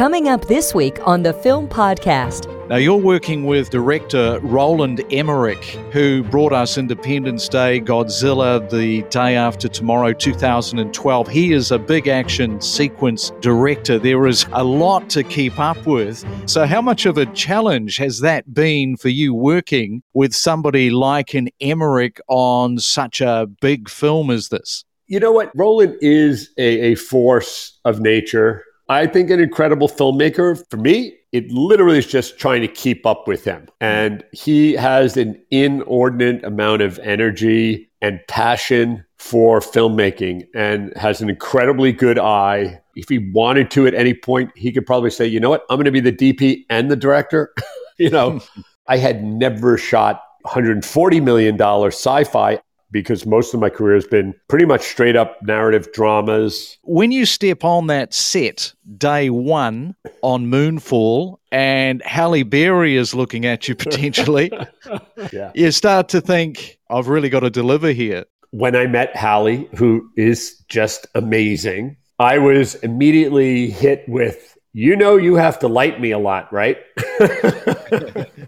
Coming up this week on the Film Podcast. Now, you're working with director Roland Emmerich, who brought us Independence Day, Godzilla, The Day After Tomorrow 2012. He is a big action sequence director. There is a lot to keep up with. So, how much of a challenge has that been for you working with somebody like an Emmerich on such a big film as this? You know what? Roland is a, a force of nature. I think an incredible filmmaker. For me, it literally is just trying to keep up with him. And he has an inordinate amount of energy and passion for filmmaking and has an incredibly good eye. If he wanted to at any point, he could probably say, you know what, I'm going to be the DP and the director. you know, I had never shot $140 million sci fi because most of my career has been pretty much straight up narrative dramas. When you step on that set day one on Moonfall and Halle Berry is looking at you potentially, yeah. you start to think, I've really got to deliver here. When I met Halle, who is just amazing, I was immediately hit with you know you have to light me a lot, right?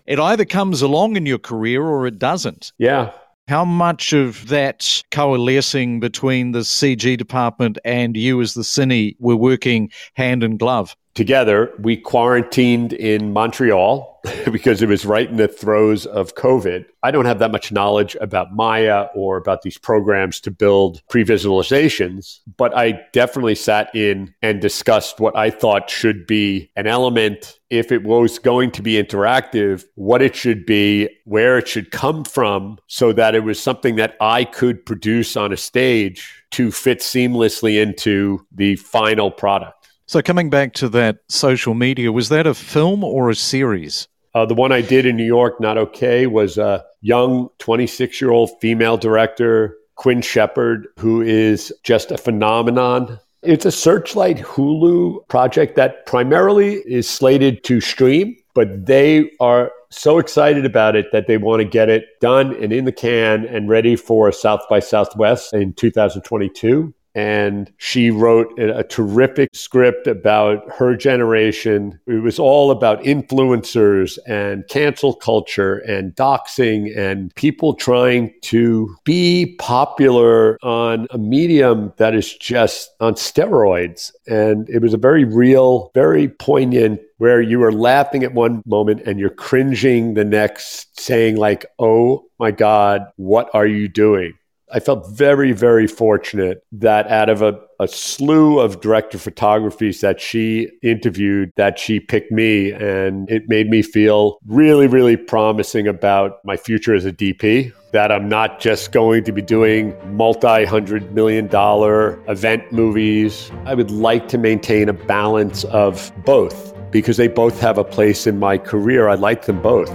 it either comes along in your career or it doesn't. Yeah. How much of that coalescing between the CG department and you as the cine were working hand in glove? Together, we quarantined in Montreal because it was right in the throes of COVID. I don't have that much knowledge about Maya or about these programs to build pre visualizations, but I definitely sat in and discussed what I thought should be an element if it was going to be interactive, what it should be, where it should come from, so that it was something that I could produce on a stage to fit seamlessly into the final product. So, coming back to that social media, was that a film or a series? Uh, the one I did in New York, Not Okay, was a young 26 year old female director, Quinn Shephard, who is just a phenomenon. It's a Searchlight Hulu project that primarily is slated to stream, but they are so excited about it that they want to get it done and in the can and ready for South by Southwest in 2022 and she wrote a terrific script about her generation. It was all about influencers and cancel culture and doxing and people trying to be popular on a medium that is just on steroids. And it was a very real, very poignant where you are laughing at one moment and you're cringing the next, saying, like, oh my God, what are you doing? I felt very, very fortunate that out of a, a slew of director photographies that she interviewed, that she picked me. And it made me feel really, really promising about my future as a DP. That I'm not just going to be doing multi hundred million dollar event movies. I would like to maintain a balance of both because they both have a place in my career. I like them both.